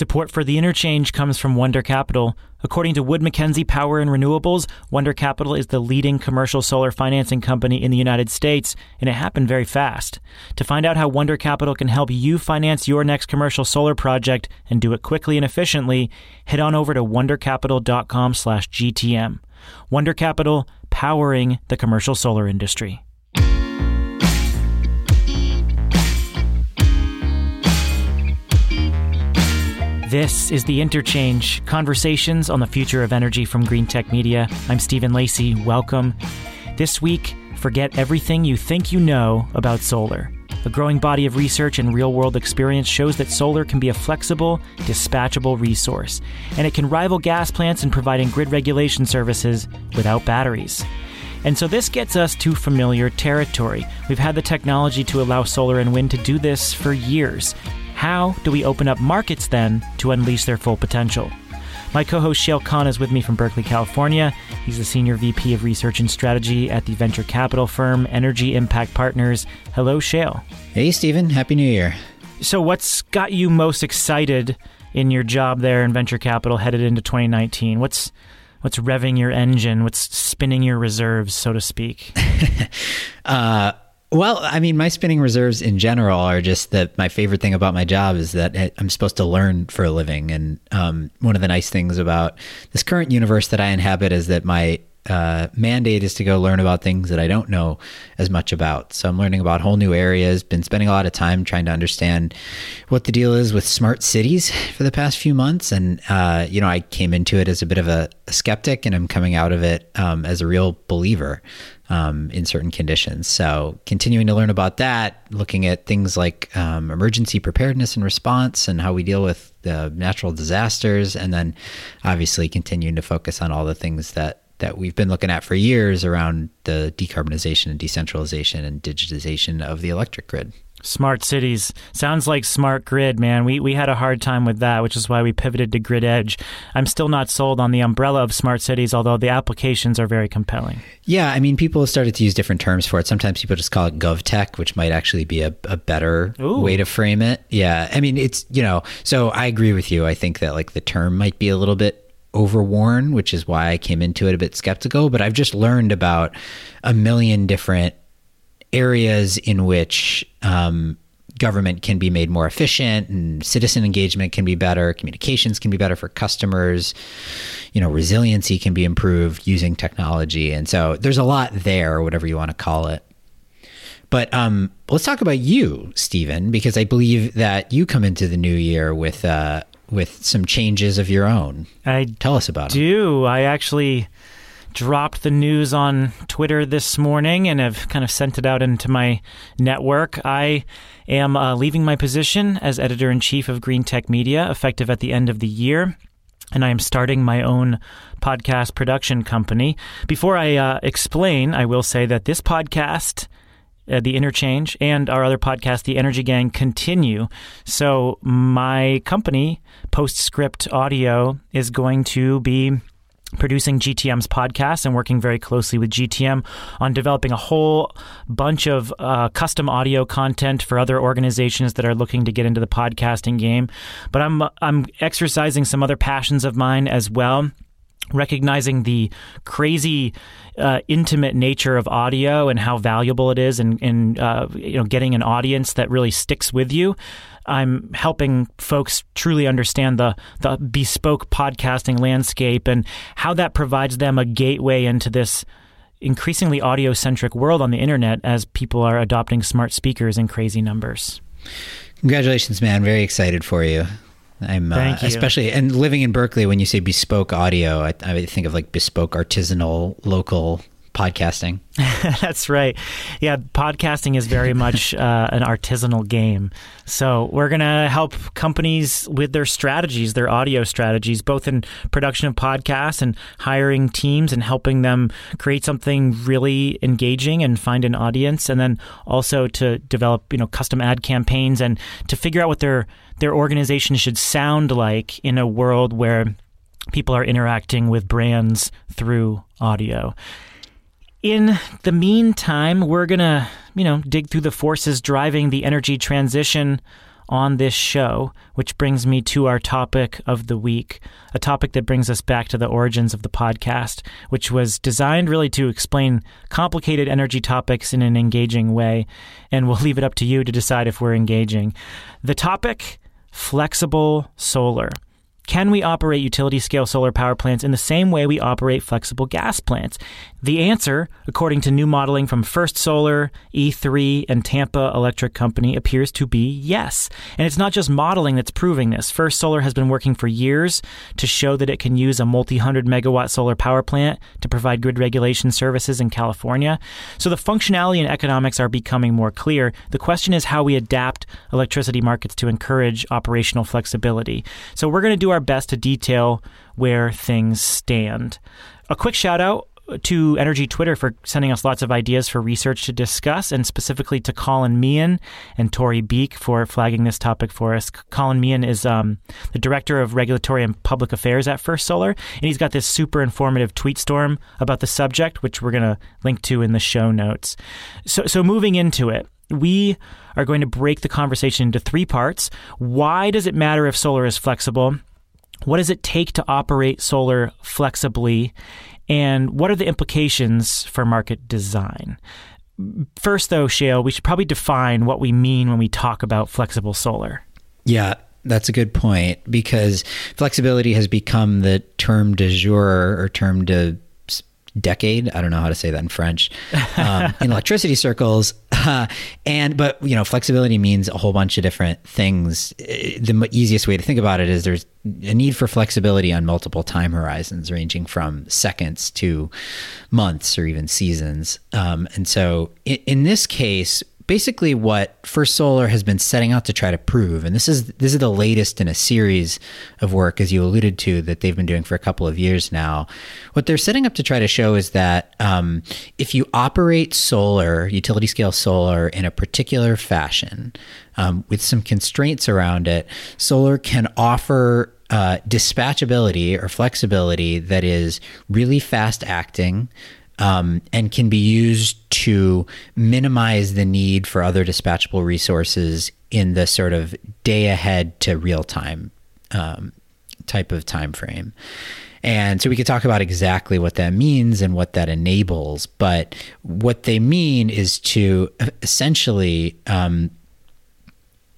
Support for the interchange comes from Wunder Capital. According to Wood Mackenzie Power and Renewables, Wunder Capital is the leading commercial solar financing company in the United States, and it happened very fast. To find out how Wunder Capital can help you finance your next commercial solar project and do it quickly and efficiently, head on over to wundercapital.com/gtm. Wunder Capital, powering the commercial solar industry. This is The Interchange Conversations on the Future of Energy from Greentech Media. I'm Stephen Lacey. Welcome. This week, forget everything you think you know about solar. A growing body of research and real world experience shows that solar can be a flexible, dispatchable resource, and it can rival gas plants in providing grid regulation services without batteries. And so this gets us to familiar territory. We've had the technology to allow solar and wind to do this for years. How do we open up markets then to unleash their full potential? My co host Shayle Kann is with me from Berkeley, California. He's the Senior VP of Research and Strategy at the venture capital firm Energy Impact Partners. Hello, Shayle. Hey, Stephen. Happy New Year. So, what's got you most excited in your job there in venture capital headed into 2019? What's what's revving your engine? What's spinning your reserves, so to speak? uh, well, I mean, my spinning reserves in general are just that my favorite thing about my job is that I'm supposed to learn for a living. And um, one of the nice things about this current universe that I inhabit is that my uh, mandate is to go learn about things that I don't know as much about. So I'm learning about whole new areas, been spending a lot of time trying to understand what the deal is with smart cities for the past few months. And, uh, you know, I came into it as a bit of a, a skeptic and I'm coming out of it um, as a real believer um, in certain conditions. So, continuing to learn about that, looking at things like um, emergency preparedness and response and how we deal with the natural disasters, and then obviously continuing to focus on all the things that that we've been looking at for years around the decarbonization and decentralization and digitization of the electric grid. Smart cities sounds like smart grid, man. We we had a hard time with that, which is why we pivoted to Grid Edge. I'm still not sold on the umbrella of smart cities, although the applications are very compelling. Yeah, I mean, people have started to use different terms for it. Sometimes people just call it GovTech, which might actually be a, a better Ooh. way to frame it. Yeah, I mean, it's you know, so I agree with you. I think that like the term might be a little bit overworn, which is why I came into it a bit skeptical. But I've just learned about a million different areas in which um, government can be made more efficient and citizen engagement can be better communications can be better for customers you know resiliency can be improved using technology. And so there's a lot there whatever you want to call it. But um, let's talk about you stephen because i believe that you come into the new year with uh, with some changes of your own. I tell us about it do. Them. i actually dropped the news on Twitter this morning and have kind of sent it out into my network. I am uh, leaving my position as editor in chief of Greentech Media effective at the end of the year. And I am starting my own podcast production company. Before I uh, explain, I will say that this podcast uh, the Interchange, and our other podcast, The Energy Gang, continue. So, my company, Postscript Audio, is going to be producing GTM's podcast and working very closely with GTM on developing a whole bunch of uh, custom audio content for other organizations that are looking to get into the podcasting game. But I'm I'm exercising some other passions of mine as well recognizing the crazy uh, intimate nature of audio and how valuable it is in, in uh, you know getting an audience that really sticks with you I'm helping folks truly understand the the bespoke podcasting landscape and how that provides them a gateway into this increasingly audio centric world on the internet as people are adopting smart speakers in crazy numbers. Congratulations, man! Very excited for you. I'm uh, especially and living in Berkeley. When you say bespoke audio, I, I think of like bespoke artisanal local podcasting. That's right. Yeah, podcasting is very much uh, an artisanal game. So we're going to help companies with their strategies, their audio strategies, both in production of podcasts and hiring teams and helping them create something really engaging and find an audience, and then also to develop you know custom ad campaigns and to figure out what their their organization should sound like in a world where people are interacting with brands through audio in the meantime, we're going to, you know, dig through the forces driving the energy transition on this show, which brings me to our topic of the week, a topic that brings us back to the origins of the podcast, which was designed really to explain complicated energy topics in an engaging way. And we'll leave it up to you to decide if we're engaging. The topic flexible solar. Can we operate utility scale solar power plants in the same way we operate flexible gas plants? The answer, according to new modeling from First Solar, E3, and Tampa Electric Company, appears to be yes. And it's not just modeling that's proving this. First Solar has been working for years to show that it can use a multi hundred megawatt solar power plant to provide grid regulation services in California. So the functionality and economics are becoming more clear. The question is how we adapt electricity markets to encourage operational flexibility. So we're going to do our best to detail where things stand. A quick shout out to Energy Twitter for sending us lots of ideas for research to discuss, and specifically to Colin Meehan and Tori Beek for flagging this topic for us. Colin Meehan is um, the Director of Regulatory and Public Affairs at First Solar, and he's got this super informative tweet storm about the subject, which we're going to link to in the show notes. So, so moving into it, we are going to break the conversation into three parts. Why does it matter if solar is flexible? What does it take to operate solar flexibly? And what are the implications for market design? First, though, Shayle, we should probably define what we mean when we talk about flexible solar. Yeah, that's a good point because flexibility has become the term de jour or term de decade. I don't know how to say that in French um, in electricity circles. Uh, and but you know, flexibility means a whole bunch of different things. Uh, the easiest way to think about it is there's a need for flexibility on multiple time horizons, ranging from seconds to months or even seasons. Um, and so, in, in this case, basically what First Solar has been setting out to try to prove, and this is this is the latest in a series of work, as you alluded to, that they've been doing for a couple of years now. What they're setting up to try to show is that um, if you operate solar, utility scale solar, in a particular fashion, um, with some constraints around it, solar can offer uh, dispatchability or flexibility that is really fast acting um, and can be used to minimize the need for other dispatchable resources in the sort of day ahead to real time um, type of time frame. And so we could talk about exactly what that means and what that enables. But what they mean is to essentially um,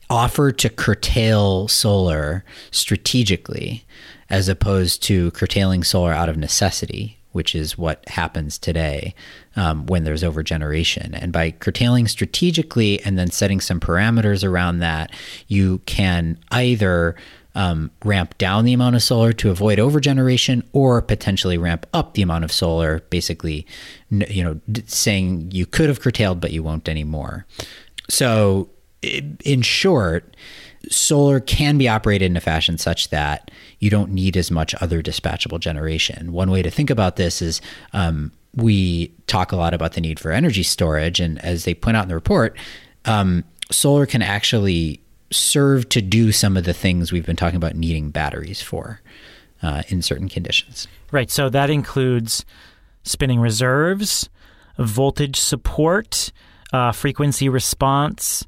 offer to curtail solar strategically as opposed to curtailing solar out of necessity which is what happens today um, when there's overgeneration. And by curtailing strategically and then setting some parameters around that, you can either um, ramp down the amount of solar to avoid overgeneration or potentially ramp up the amount of solar, basically, you know, saying you could have curtailed, but you won't anymore. So, in short, solar can be operated in a fashion such that you don't need as much other dispatchable generation. One way to think about this is um, we talk a lot about the need for energy storage, and as they point out in the report, um, solar can actually serve to do some of the things we've been talking about needing batteries for uh, in certain conditions. Right. So that includes spinning reserves, voltage support, uh, frequency response,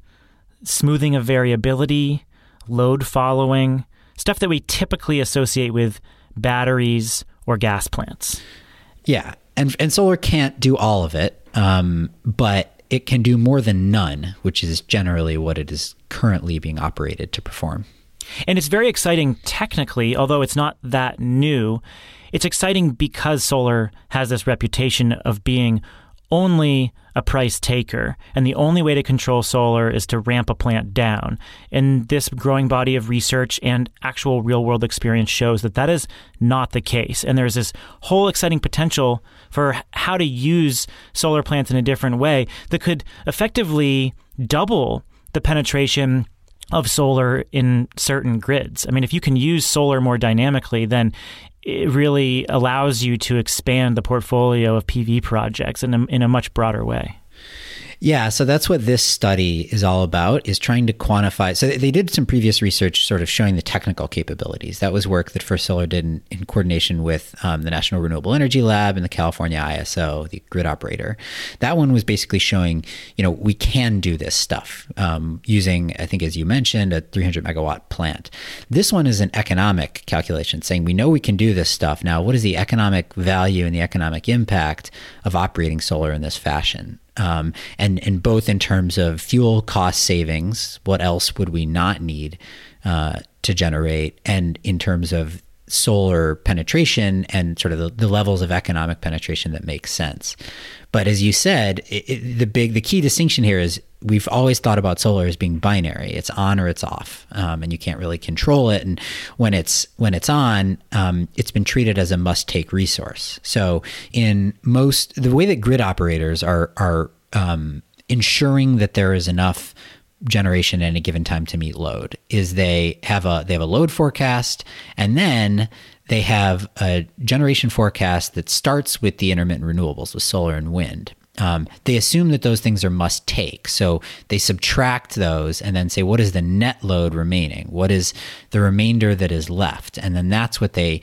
smoothing of variability, load following, stuff that we typically associate with batteries or gas plants. Yeah, and and solar can't do all of it, um, but it can do more than none, which is generally what it is currently being operated to perform. And it's very exciting technically, although it's not that new. It's exciting because solar has this reputation of being only a price taker, and the only way to control solar is to ramp a plant down. And this growing body of research and actual real world experience shows that that is not the case. And there's this whole exciting potential for how to use solar plants in a different way that could effectively double the penetration of solar in certain grids. I mean, if you can use solar more dynamically, then it really allows you to expand the portfolio of PV projects in a, in a much broader way. Yeah, so that's what this study is all about is trying to quantify. So they did some previous research sort of showing the technical capabilities. That was work that First Solar did in, in coordination with um, the National Renewable Energy Lab and the California ISO, the grid operator. That one was basically showing, you know, we can do this stuff um, using, I think, as you mentioned, a 300 megawatt plant. This one is an economic calculation saying we know we can do this stuff. Now, what is the economic value and the economic impact of operating solar in this fashion? Um, and and both in terms of fuel cost savings, what else would we not need uh, to generate, and in terms of solar penetration and sort of the, the, levels of economic penetration that make sense. But as you said, it, it, the big the key distinction here is we've always thought about solar as being binary. It's on or it's off, um, and you can't really control it. And when it's when it's on, um, it's been treated as a must-take resource. So in most the way that grid operators are are um, ensuring that there is enough generation at any given time to meet load is they have a they have a load forecast and then they have a generation forecast that starts with the intermittent renewables with solar and wind. Um, they assume that those things are must take. So they subtract those and then say what is the net load remaining? What is the remainder that is left? And then that's what they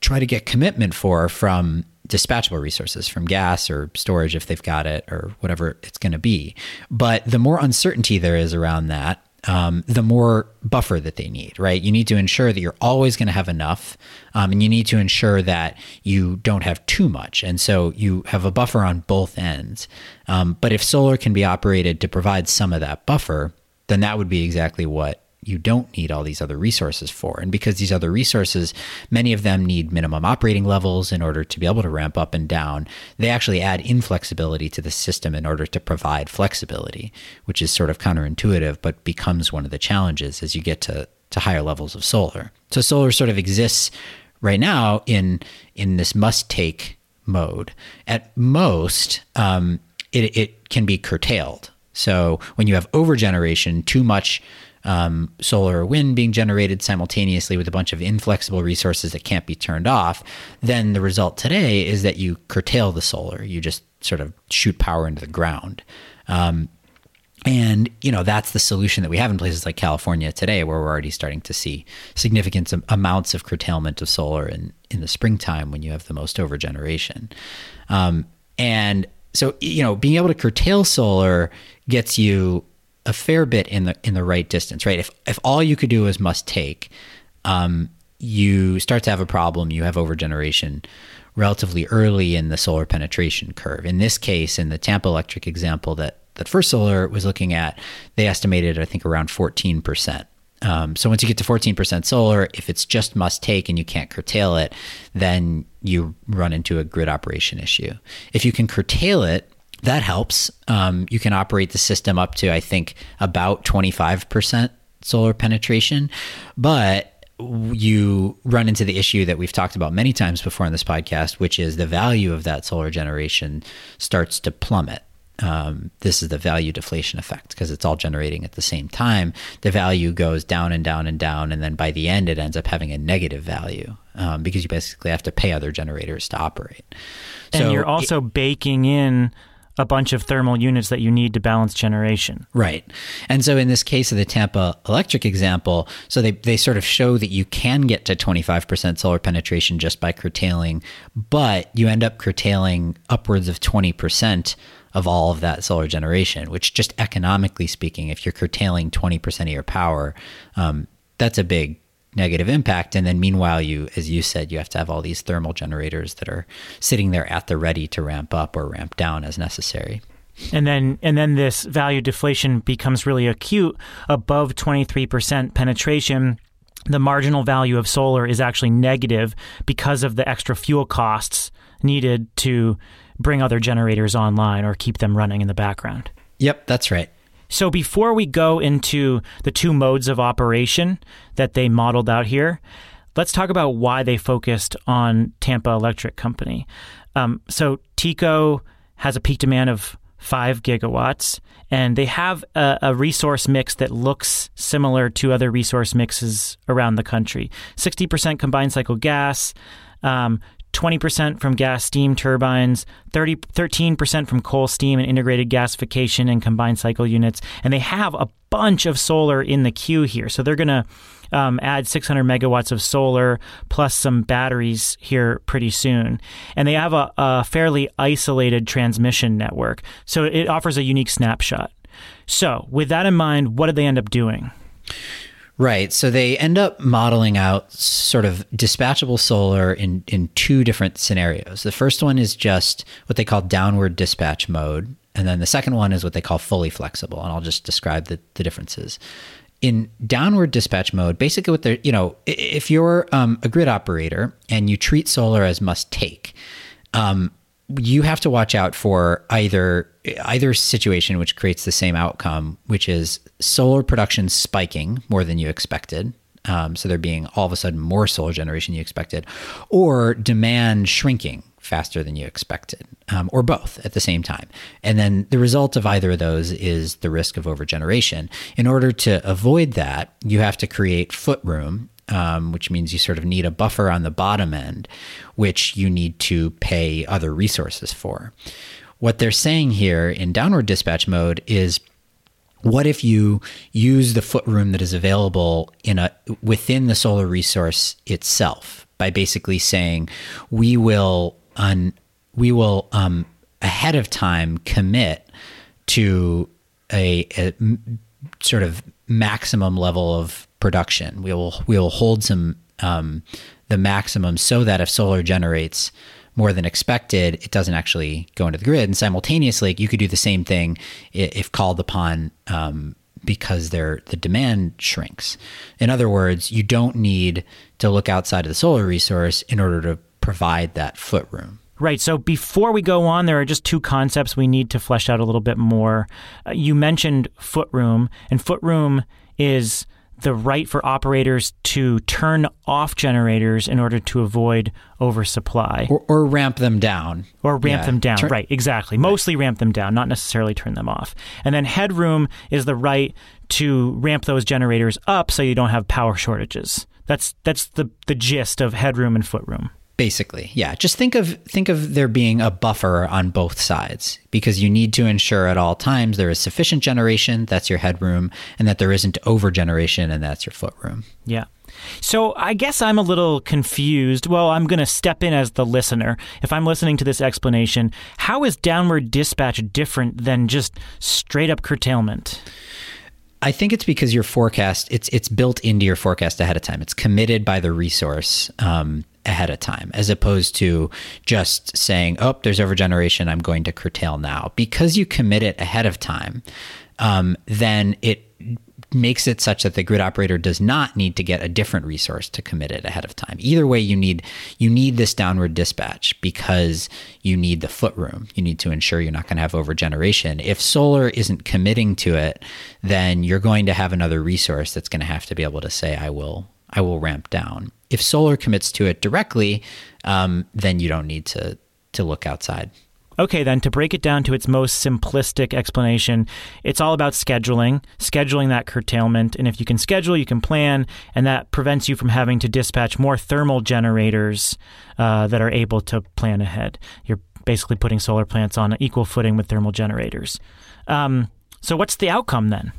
try to get commitment for from dispatchable resources from gas or storage if they've got it or whatever it's going to be. But the more uncertainty there is around that, um, the more buffer that they need, right? You need to ensure that you're always going to have enough, um, and you need to ensure that you don't have too much. And so you have a buffer on both ends. Um, but if solar can be operated to provide some of that buffer, then that would be exactly what you don't need all these other resources for. And because these other resources, many of them need minimum operating levels in order to be able to ramp up and down, they actually add inflexibility to the system in order to provide flexibility, which is sort of counterintuitive, but becomes one of the challenges as you get to, to higher levels of solar. So solar sort of exists right now in in this must take mode. At most, um, it, it can be curtailed. So when you have over generation, too much um, solar or wind being generated simultaneously with a bunch of inflexible resources that can't be turned off, then the result today is that you curtail the solar. You just sort of shoot power into the ground. Um, and you know that's the solution that we have in places like California today, where we're already starting to see significant amounts of curtailment of solar in in the springtime when you have the most overgeneration. Um, and so you know being able to curtail solar gets you a fair bit in the in the right distance, right? If if all you could do is must take, um, you start to have a problem. You have overgeneration relatively early in the solar penetration curve. In this case, in the Tampa Electric example that that First Solar was looking at, they estimated I think around fourteen percent. Um, so once you get to 14% solar, if it's just must take and you can't curtail it, then you run into a grid operation issue. If you can curtail it that helps. Um, you can operate the system up to, I think, about 25% solar penetration. But you run into the issue that we've talked about many times before in this podcast, which is the value of that solar generation starts to plummet. Um, this is the value deflation effect because it's all generating at the same time. The value goes down and down and down, and then by the end, it ends up having a negative value um, because you basically have to pay other generators to operate. And so you're also it, baking in a bunch of thermal units that you need to balance generation. Right. And so in this case of the Tampa electric example, so they, they sort of show that you can get to 25% solar penetration just by curtailing, but you end up curtailing upwards of 20% of all of that solar generation, which just economically speaking, if you're curtailing 20% of your power, um, that's a big negative impact. And then meanwhile, you, as you said, you have to have all these thermal generators that are sitting there at the ready to ramp up or ramp down as necessary. And then and then this value deflation becomes really acute above 23% penetration. The marginal value of solar is actually negative because of the extra fuel costs needed to bring other generators online or keep them running in the background. Yep, that's right. So before we go into the two modes of operation that they modeled out here, let's talk about why they focused on Tampa Electric Company. Um, so TECO has a peak demand of five gigawatts, and they have a, a, resource mix that looks similar to other resource mixes around the country 60% combined cycle gas, um, 20% from gas steam turbines, 30, 13% from coal steam and integrated gasification and combined cycle units. And they have a bunch of solar in the queue here. So they're going to um, add 600 megawatts of solar plus some batteries here pretty soon. And they have a, a fairly isolated transmission network. So it offers a unique snapshot. So, with that in mind, what did they end up doing? Right. So they end up modeling out sort of dispatchable solar in, in two different scenarios. The first one is just what they call downward dispatch mode. And then the second one is what they call fully flexible. And I'll just describe the, the differences. In downward dispatch mode, basically what they're, you know, if you're um, a grid operator and you treat solar as must take, um, you have to watch out for either either situation which creates the same outcome, which is solar production spiking more than you expected. Um, so there being all of a sudden more solar generation than you expected, or demand shrinking faster than you expected, um, or both at the same time. And then the result of either of those is the risk of overgeneration. In order to avoid that, you have to create foot room um, which means you sort of need a buffer on the bottom end, which you need to pay other resources for. What they're saying here in downward dispatch mode is what if you use the foot room that is available in a within the solar resource itself by basically saying we will un, we will um, ahead of time commit to a, a sort of maximum level of production. We will we will hold some um, the maximum so that if solar generates more than expected, it doesn't actually go into the grid. And simultaneously, you could do the same thing if called upon um, because the demand shrinks. In other words, you don't need to look outside of the solar resource in order to provide that foot room. Right. So before we go on, there are just two concepts we need to flesh out a little bit more. Uh, you mentioned footroom, and footroom is the right for operators to turn off generators in order to avoid oversupply. Or, or ramp them down. Or ramp yeah. them down. Right exactly. Right. mostly ramp them down not necessarily turn them off. And then headroom is the right to ramp those generators up so you don't have power shortages. That's that's the the gist of headroom and footroom Basically, yeah. Just think of think of there being a buffer on both sides because you need to ensure at all times there is sufficient generation, that's your headroom, and that there isn't over generation, and that's your footroom. Yeah. So I guess I'm a little confused. Well, I'm going to step in as the listener. If I'm listening to this explanation, how is downward dispatch different than just straight up curtailment? I think it's because your forecast it's it's built into your forecast ahead of time. It's committed by the resource. Um, ahead of time as opposed to just saying oh there's overgeneration i'm going to curtail now because you commit it ahead of time um, then it makes it such that the grid operator does not need to get a different resource to commit it ahead of time. Either way, you need you need this downward dispatch because you need the foot room. You need to ensure you're not going to have overgeneration. If solar isn't committing to it, then you're going to have another resource that's going to have to be able to say, "I will I will ramp down. If solar commits to it directly, um, then you don't need to to look outside. Okay, then to break it down to its most simplistic explanation, it's all about scheduling, scheduling that curtailment. And if you can schedule, you can plan, and that prevents you from having to dispatch more thermal generators uh, that are able to plan ahead. You're basically putting solar plants on equal footing with thermal generators. Um, so, what's the outcome then?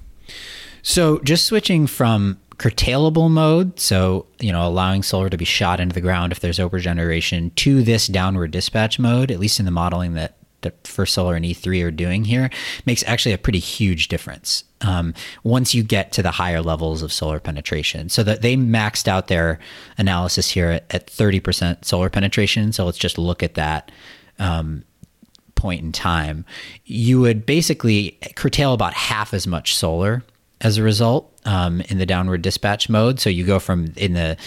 So, just switching from curtailable mode, so you know allowing solar to be shot into the ground if there's overgeneration, to this downward dispatch mode, at least in the modeling that that First Solar and E3 are doing here, makes actually a pretty huge difference. Um, once you get to the higher levels of solar penetration, so that they maxed out their analysis here at, at 30% solar penetration. So let's just look at that. Um, point in time, you would basically curtail about half as much solar as a result um, in the downward dispatch mode. So you go from in the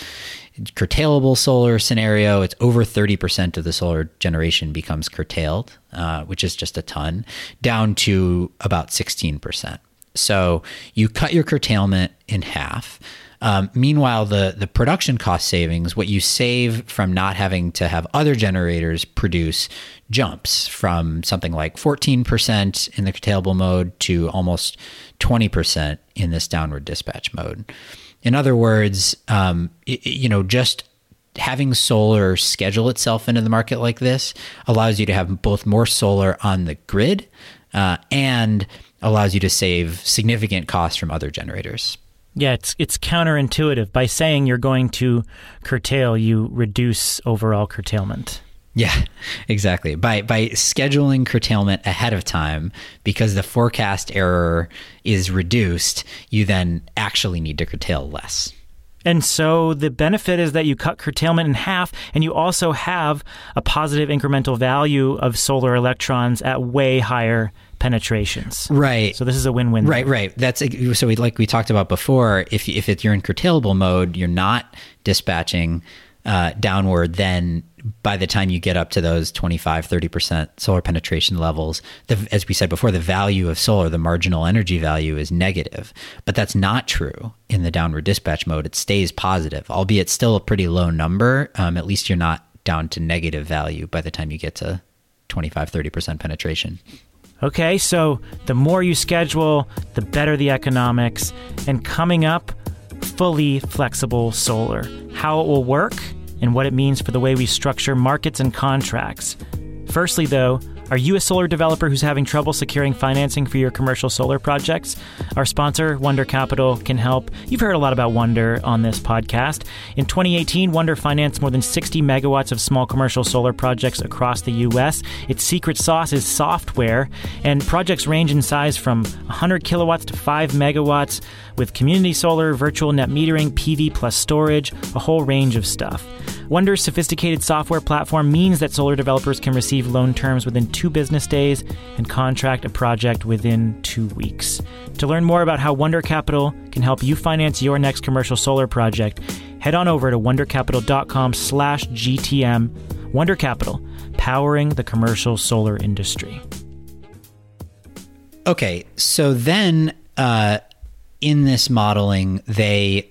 curtailable solar scenario, it's over 30% of the solar generation becomes curtailed, uh, which is just a ton, down to about 16%. So you cut your curtailment in half. Um, meanwhile, the the production cost savings, what you save from not having to have other generators produce, jumps from something like 14% in the curtailable mode to almost 20% in this downward dispatch mode. In other words, um, it, you know, just having solar schedule itself into the market like this allows you to have both more solar on the grid uh, and allows you to save significant costs from other generators. Yeah, it's it's counterintuitive. By saying you're going to curtail, you reduce overall curtailment. Yeah, exactly. By by scheduling curtailment ahead of time because the forecast error is reduced, you then actually need to curtail less. And so the benefit is that you cut curtailment in half and you also have a positive incremental value of solar electrons at way higher penetrations. Right. So this is a win-win. Right, right. That's so we, like we talked about before, if if it, you're in curtailable mode, you're not dispatching uh, downward, then by the time you get up to those 25, 30% solar penetration levels, the, as we said before, the value of solar, the marginal energy value is negative. But that's not true in the downward dispatch mode. It stays positive, albeit still a pretty low number. Um, at least you're not down to negative value by the time you get to 25, 30% penetration. Okay, so the more you schedule, the better the economics. And coming up, fully flexible solar. How it will work and what it means for the way we structure markets and contracts. Firstly, though, are you a solar developer who's having trouble securing financing for your commercial solar projects? Our sponsor, Wunder Capital, can help. You've heard a lot about Wunder on this podcast. In 2018, Wunder financed more than 60 megawatts of small commercial solar projects across the U.S. Its secret sauce is software, and projects range in size from 100 kilowatts to 5 megawatts with community solar, virtual net metering, PV plus storage, a whole range of stuff. Wunder's sophisticated software platform means that solar developers can receive loan terms within two business days and contract a project within two weeks. To learn more about how Wunder Capital can help you finance your next commercial solar project, head on over to wundercapital.com slash GTM. Wunder Capital, powering the commercial solar industry. Okay, so then uh, in this modeling, they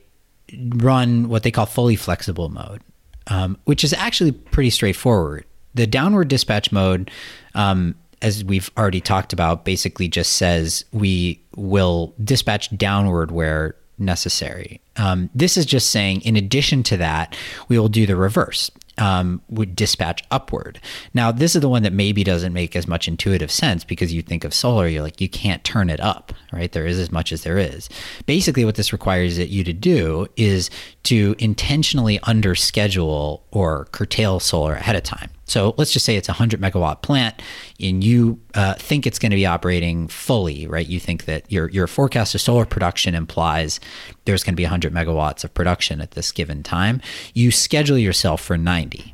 run what they call fully flexible mode um, which is actually pretty straightforward. The downward dispatch mode, um, as we've already talked about, basically just says we will dispatch downward where necessary. Um, this is just saying, in addition to that, we will do the reverse um, would dispatch upward. Now, this is the one that maybe doesn't make as much intuitive sense because you think of solar, you're like, you can't turn it up, right? There is as much as there is. Basically, what this requires that you to do is to intentionally underschedule or curtail solar ahead of time. So let's just say it's a 100 megawatt plant and you uh, think it's going to be operating fully, right? You think that your, your forecast of solar production implies there's going to be 100 megawatts of production at this given time. You schedule yourself for 90.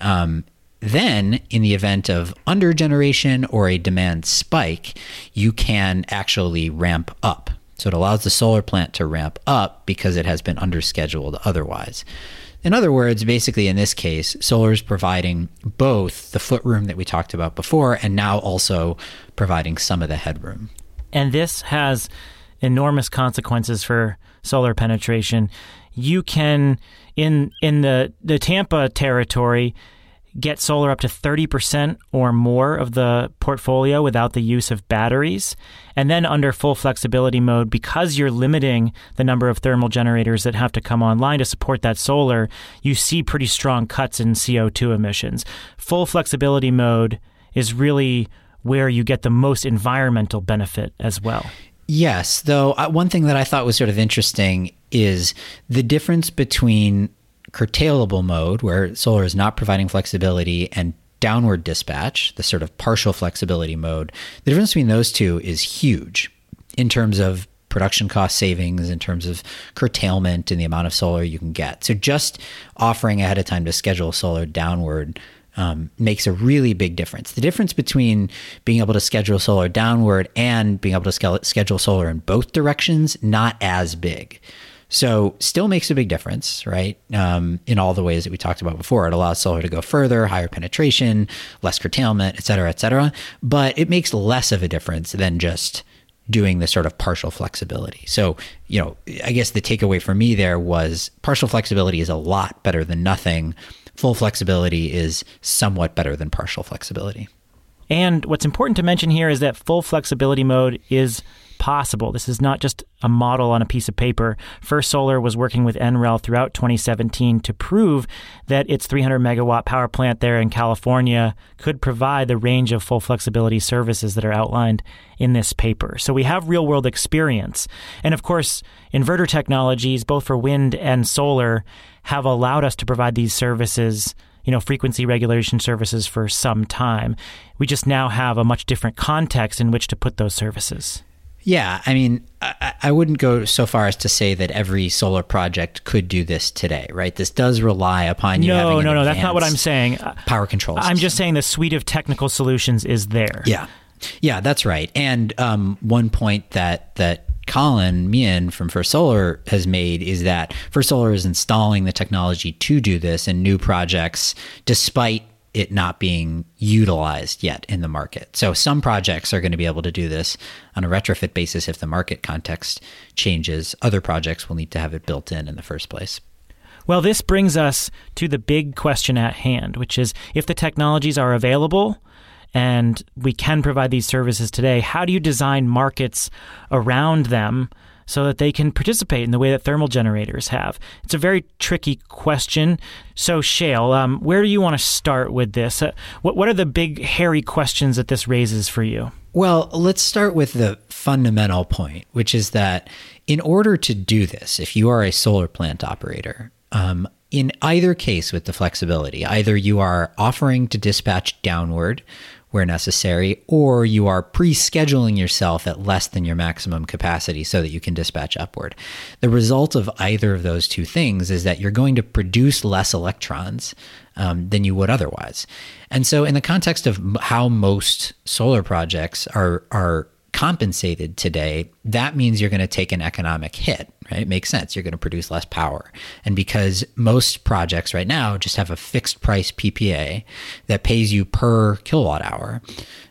Um, then, in the event of under generation or a demand spike, you can actually ramp up. So it allows the solar plant to ramp up because it has been underscheduled otherwise. In other words, basically in this case, solar is providing both the footroom that we talked about before and now also providing some of the headroom. And this has enormous consequences for solar penetration. You can in in the the Tampa territory get solar up to 30% or more of the portfolio without the use of batteries. And then under full flexibility mode, because you're limiting the number of thermal generators that have to come online to support that solar, you see pretty strong cuts in CO2 emissions. Full flexibility mode is really where you get the most environmental benefit as well. Yes, though uh, one thing that I thought was sort of interesting is the difference between curtailable mode, where solar is not providing flexibility, and downward dispatch, the sort of partial flexibility mode, the difference between those two is huge in terms of production cost savings, in terms of curtailment and the amount of solar you can get. So just offering ahead of time to schedule solar downward um, makes a really big difference. The difference between being able to schedule solar downward and being able to schedule solar in both directions, not as big. So still makes a big difference, right? Um, in all the ways that we talked about before, it allows solar to go further, higher penetration, less curtailment, et cetera, et cetera. But it makes less of a difference than just doing the sort of partial flexibility. So, you know, I guess the takeaway for me there was partial flexibility is a lot better than nothing. Full flexibility is somewhat better than partial flexibility. And what's important to mention here is that full flexibility mode is possible. This is not just a model on a piece of paper. First Solar was working with NREL throughout 2017 to prove that its 300 megawatt power plant there in California could provide the range of full flexibility services that are outlined in this paper. So we have real world experience. And of course, inverter technologies, both for wind and solar, have allowed us to provide these services you know, frequency regulation services for some time. We just now have a much different context in which to put those services. Yeah, I mean, I, I, wouldn't go so far as to say that every solar project could do this today, right? This does rely upon you. No, no, no. That's not what I'm saying. Power control. I'm just saying the suite of technical solutions is there. Yeah, yeah, that's right. And um, one point that that Colin Meehan from First Solar has made is that First Solar is installing the technology to do this in new projects, despite it not being utilized yet in the market. So some projects are going to be able to do this on a retrofit basis if the market context changes. Other projects will need to have it built in in the first place. Well, this brings us to the big question at hand, which is if the technologies are available, and we can provide these services today. How do you design markets around them so that they can participate in the way that thermal generators have? It's a very tricky question. So, Shayle, um, where do you want to start with this? Uh, what, what are the big, hairy questions that this raises for you? Well, let's start with the fundamental point, which is that in order to do this, if you are a solar plant operator, um, in either case with the flexibility, either you are offering to dispatch downward where necessary, or you are pre scheduling yourself at less than your maximum capacity so that you can dispatch upward. The result of either of those two things is that you're going to produce less electrons um, than you would otherwise. And so, in the context of how most solar projects are, are compensated today, that means you're going to take an economic hit, right? It makes sense. You're going to produce less power. And because most projects right now just have a fixed price PPA that pays you per kilowatt hour,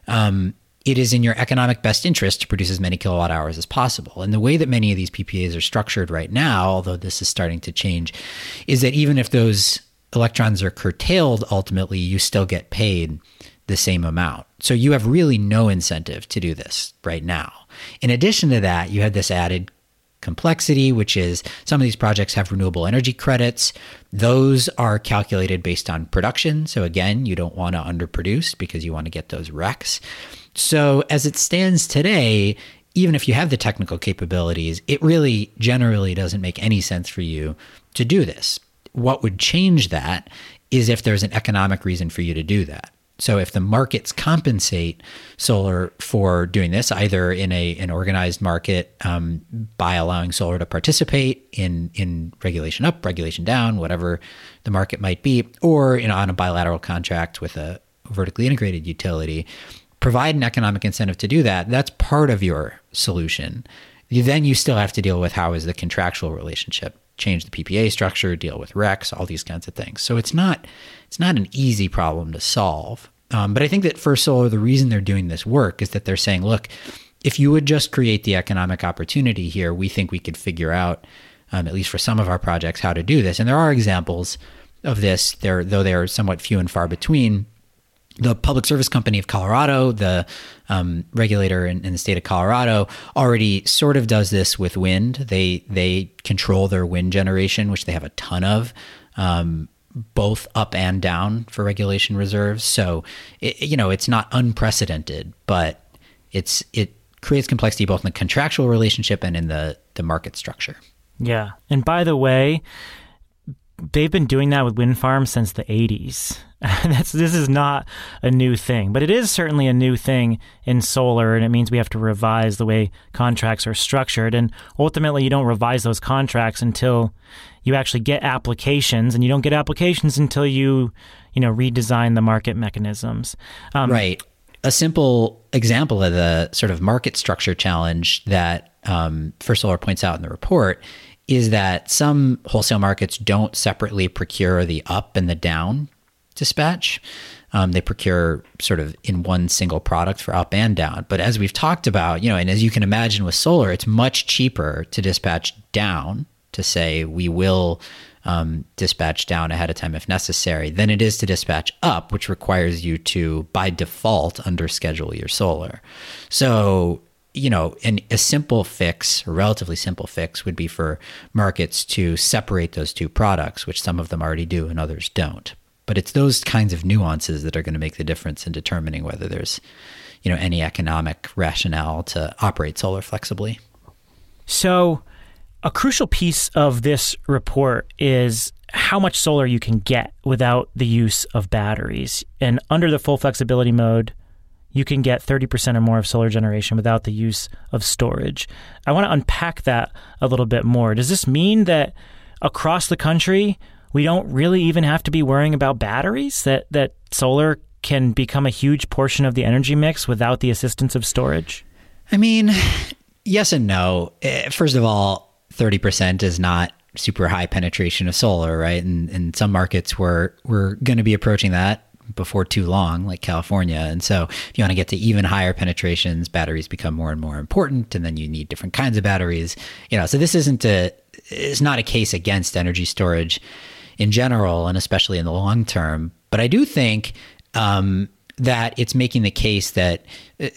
um, it is in your economic best interest to produce as many kilowatt hours as possible. And the way that many of these PPAs are structured right now, although this is starting to change, is that even if those electrons are curtailed, ultimately, you still get paid the same amount. So you have really no incentive to do this right now. In addition to that, you had this added complexity, which is some of these projects have renewable energy credits. Those are calculated based on production. So again, you don't want to underproduce because you want to get those RECs. So as it stands today, even if you have the technical capabilities, it really generally doesn't make any sense for you to do this. What would change that is if there's an economic reason for you to do that. So if the markets compensate solar for doing this, either in a an organized market um, by allowing solar to participate in in regulation up, regulation down, whatever the market might be, or you know, on a bilateral contract with a vertically integrated utility, provide an economic incentive to do that. That's part of your solution. You, then you still have to deal with how is the contractual relationship change the PPA structure, deal with RECs, all these kinds of things. So it's not it's not an easy problem to solve. Um, but I think that First Solar, the reason they're doing this work is that they're saying, look, if you would just create the economic opportunity here, we think we could figure out, um, at least for some of our projects, how to do this. And there are examples of this, there though they are somewhat few and far between. The Public Service Company of Colorado, the um, regulator in, in, the state of Colorado, already sort of does this with wind. They they control their wind generation, which they have a ton of. Um, both up and down for regulation reserves. So, it, you know, it's not unprecedented, but it's it creates complexity both in the contractual relationship and in the the market structure. Yeah. And by the way, they've been doing that with wind farms since the 80s. That's this is not a new thing, but it is certainly a new thing in solar, and it means we have to revise the way contracts are structured. And ultimately, you don't revise those contracts until you actually get applications, and you don't get applications until you, you know, redesign the market mechanisms. Um, right. A simple example of the sort of market structure challenge that um, First Solar points out in the report is that some wholesale markets don't separately procure the up and the down dispatch. Um, they procure sort of in one single product for up and down. But as we've talked about, you know, and as you can imagine with solar, it's much cheaper to dispatch down to say we will um, dispatch down ahead of time if necessary than it is to dispatch up, which requires you to by default under schedule your solar. So you know, a simple fix, a relatively simple fix, would be for markets to separate those two products, which some of them already do and others don't. But it's those kinds of nuances that are going to make the difference in determining whether there's, you know, any economic rationale to operate solar flexibly. So, a crucial piece of this report is how much solar you can get without the use of batteries. And under the full flexibility mode, you can get 30% or more of solar generation without the use of storage. I want to unpack that a little bit more. Does this mean that across the country, we don't really even have to be worrying about batteries? That, that solar can become a huge portion of the energy mix without the assistance of storage? I mean, yes and no. Eh, first of all, 30% is not super high penetration of solar, right? And in some markets, we're, we're going to be approaching that before too long, like California. And so, if you want to get to even higher penetrations, batteries become more and more important, and then you need different kinds of batteries. You know, so this isn't a it's not a case against energy storage in general, and especially in the long term. But I do think um, that it's making the case that uh,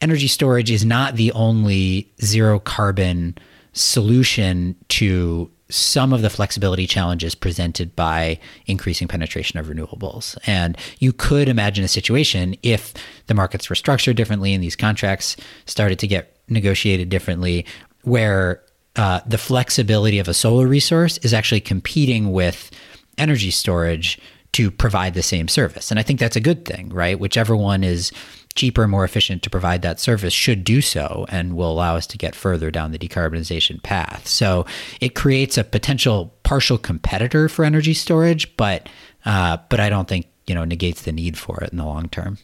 energy storage is not the only zero carbon solution to some of the flexibility challenges presented by increasing penetration of renewables. And you could imagine a situation if the markets were structured differently and these contracts started to get negotiated differently, where uh, the flexibility of a solar resource is actually competing with energy storage to provide the same service. And I think that's a good thing, right? Whichever one is cheaper, more efficient to provide that service should do so and will allow us to get further down the decarbonization path. So it creates a potential partial competitor for energy storage, but uh, but I don't think you know negates the need for it in the long term.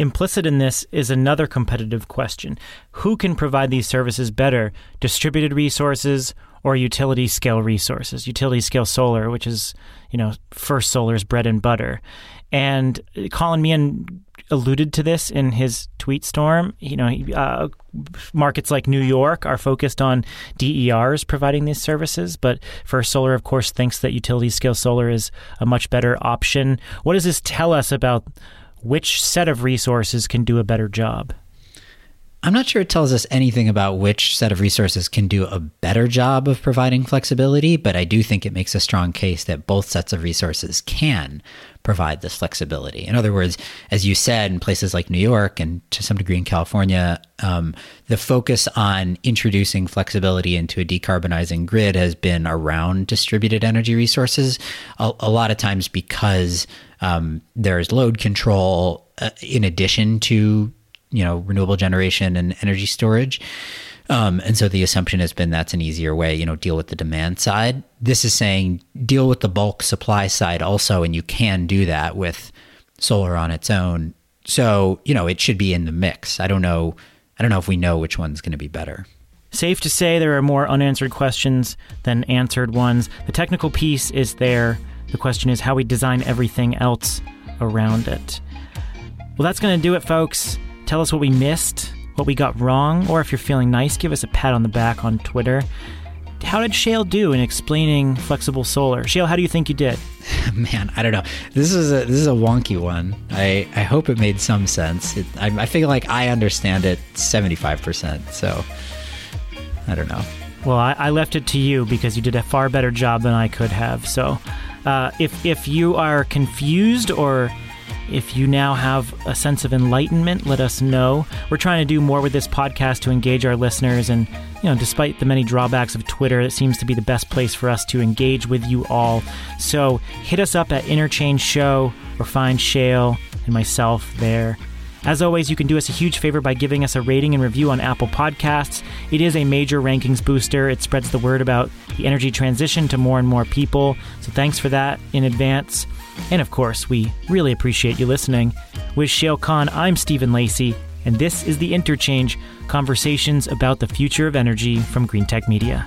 Implicit in this is another competitive question. Who can provide these services better? Distributed resources or utility scale resources? Utility scale solar, which is, you know, First Solar's bread and butter. And Colin Meehan alluded to this in his tweet storm. You know, uh, markets like New York are focused on DERs providing these services, but First Solar, of course, thinks that utility scale solar is a much better option. What does this tell us about which set of resources can do a better job? I'm not sure it tells us anything about which set of resources can do a better job of providing flexibility, but I do think it makes a strong case that both sets of resources can provide this flexibility. In other words, as you said, in places like New York and to some degree in California, um, the focus on introducing flexibility into a decarbonizing grid has been around distributed energy resources, a, a lot of times because um, there's load control uh, in addition to you know renewable generation and energy storage. Um, and so the assumption has been that's an easier way, you know, deal with the demand side. This is saying deal with the bulk supply side also, and you can do that with solar on its own. So you know it should be in the mix. I don't know. I don't know if we know which one's going to be better. Safe to say there are more unanswered questions than answered ones. The technical piece is there. The question is how we design everything else around it. Well, that's going to do it, folks. Tell us what we missed, what we got wrong, or if you're feeling nice, give us a pat on the back on Twitter. How did Shayle do in explaining flexible solar? Shayle, how do you think you did? Man, I don't know. This is a this is a wonky one. I I hope it made some sense. It, I, I feel like I understand it seventy five percent. So I don't know. Well, I, I, left it to you because you did a far better job than I could have. So, uh, if if you are confused or if you now have a sense of enlightenment, let us know. We're trying to do more with this podcast to engage our listeners, and you know, despite the many drawbacks of Twitter, it seems to be the best place for us to engage with you all. So hit us up at Interchange Show or find Shayle and myself there. As always, you can do us a huge favor by giving us a rating and review on Apple Podcasts. It is a major rankings booster. It spreads the word about the energy transition to more and more people. So thanks for that in advance. And of course, we really appreciate you listening. With Shayle Kann, I'm Stephen Lacey, and this is The Interchange Conversations about the Future of Energy from Greentech Media.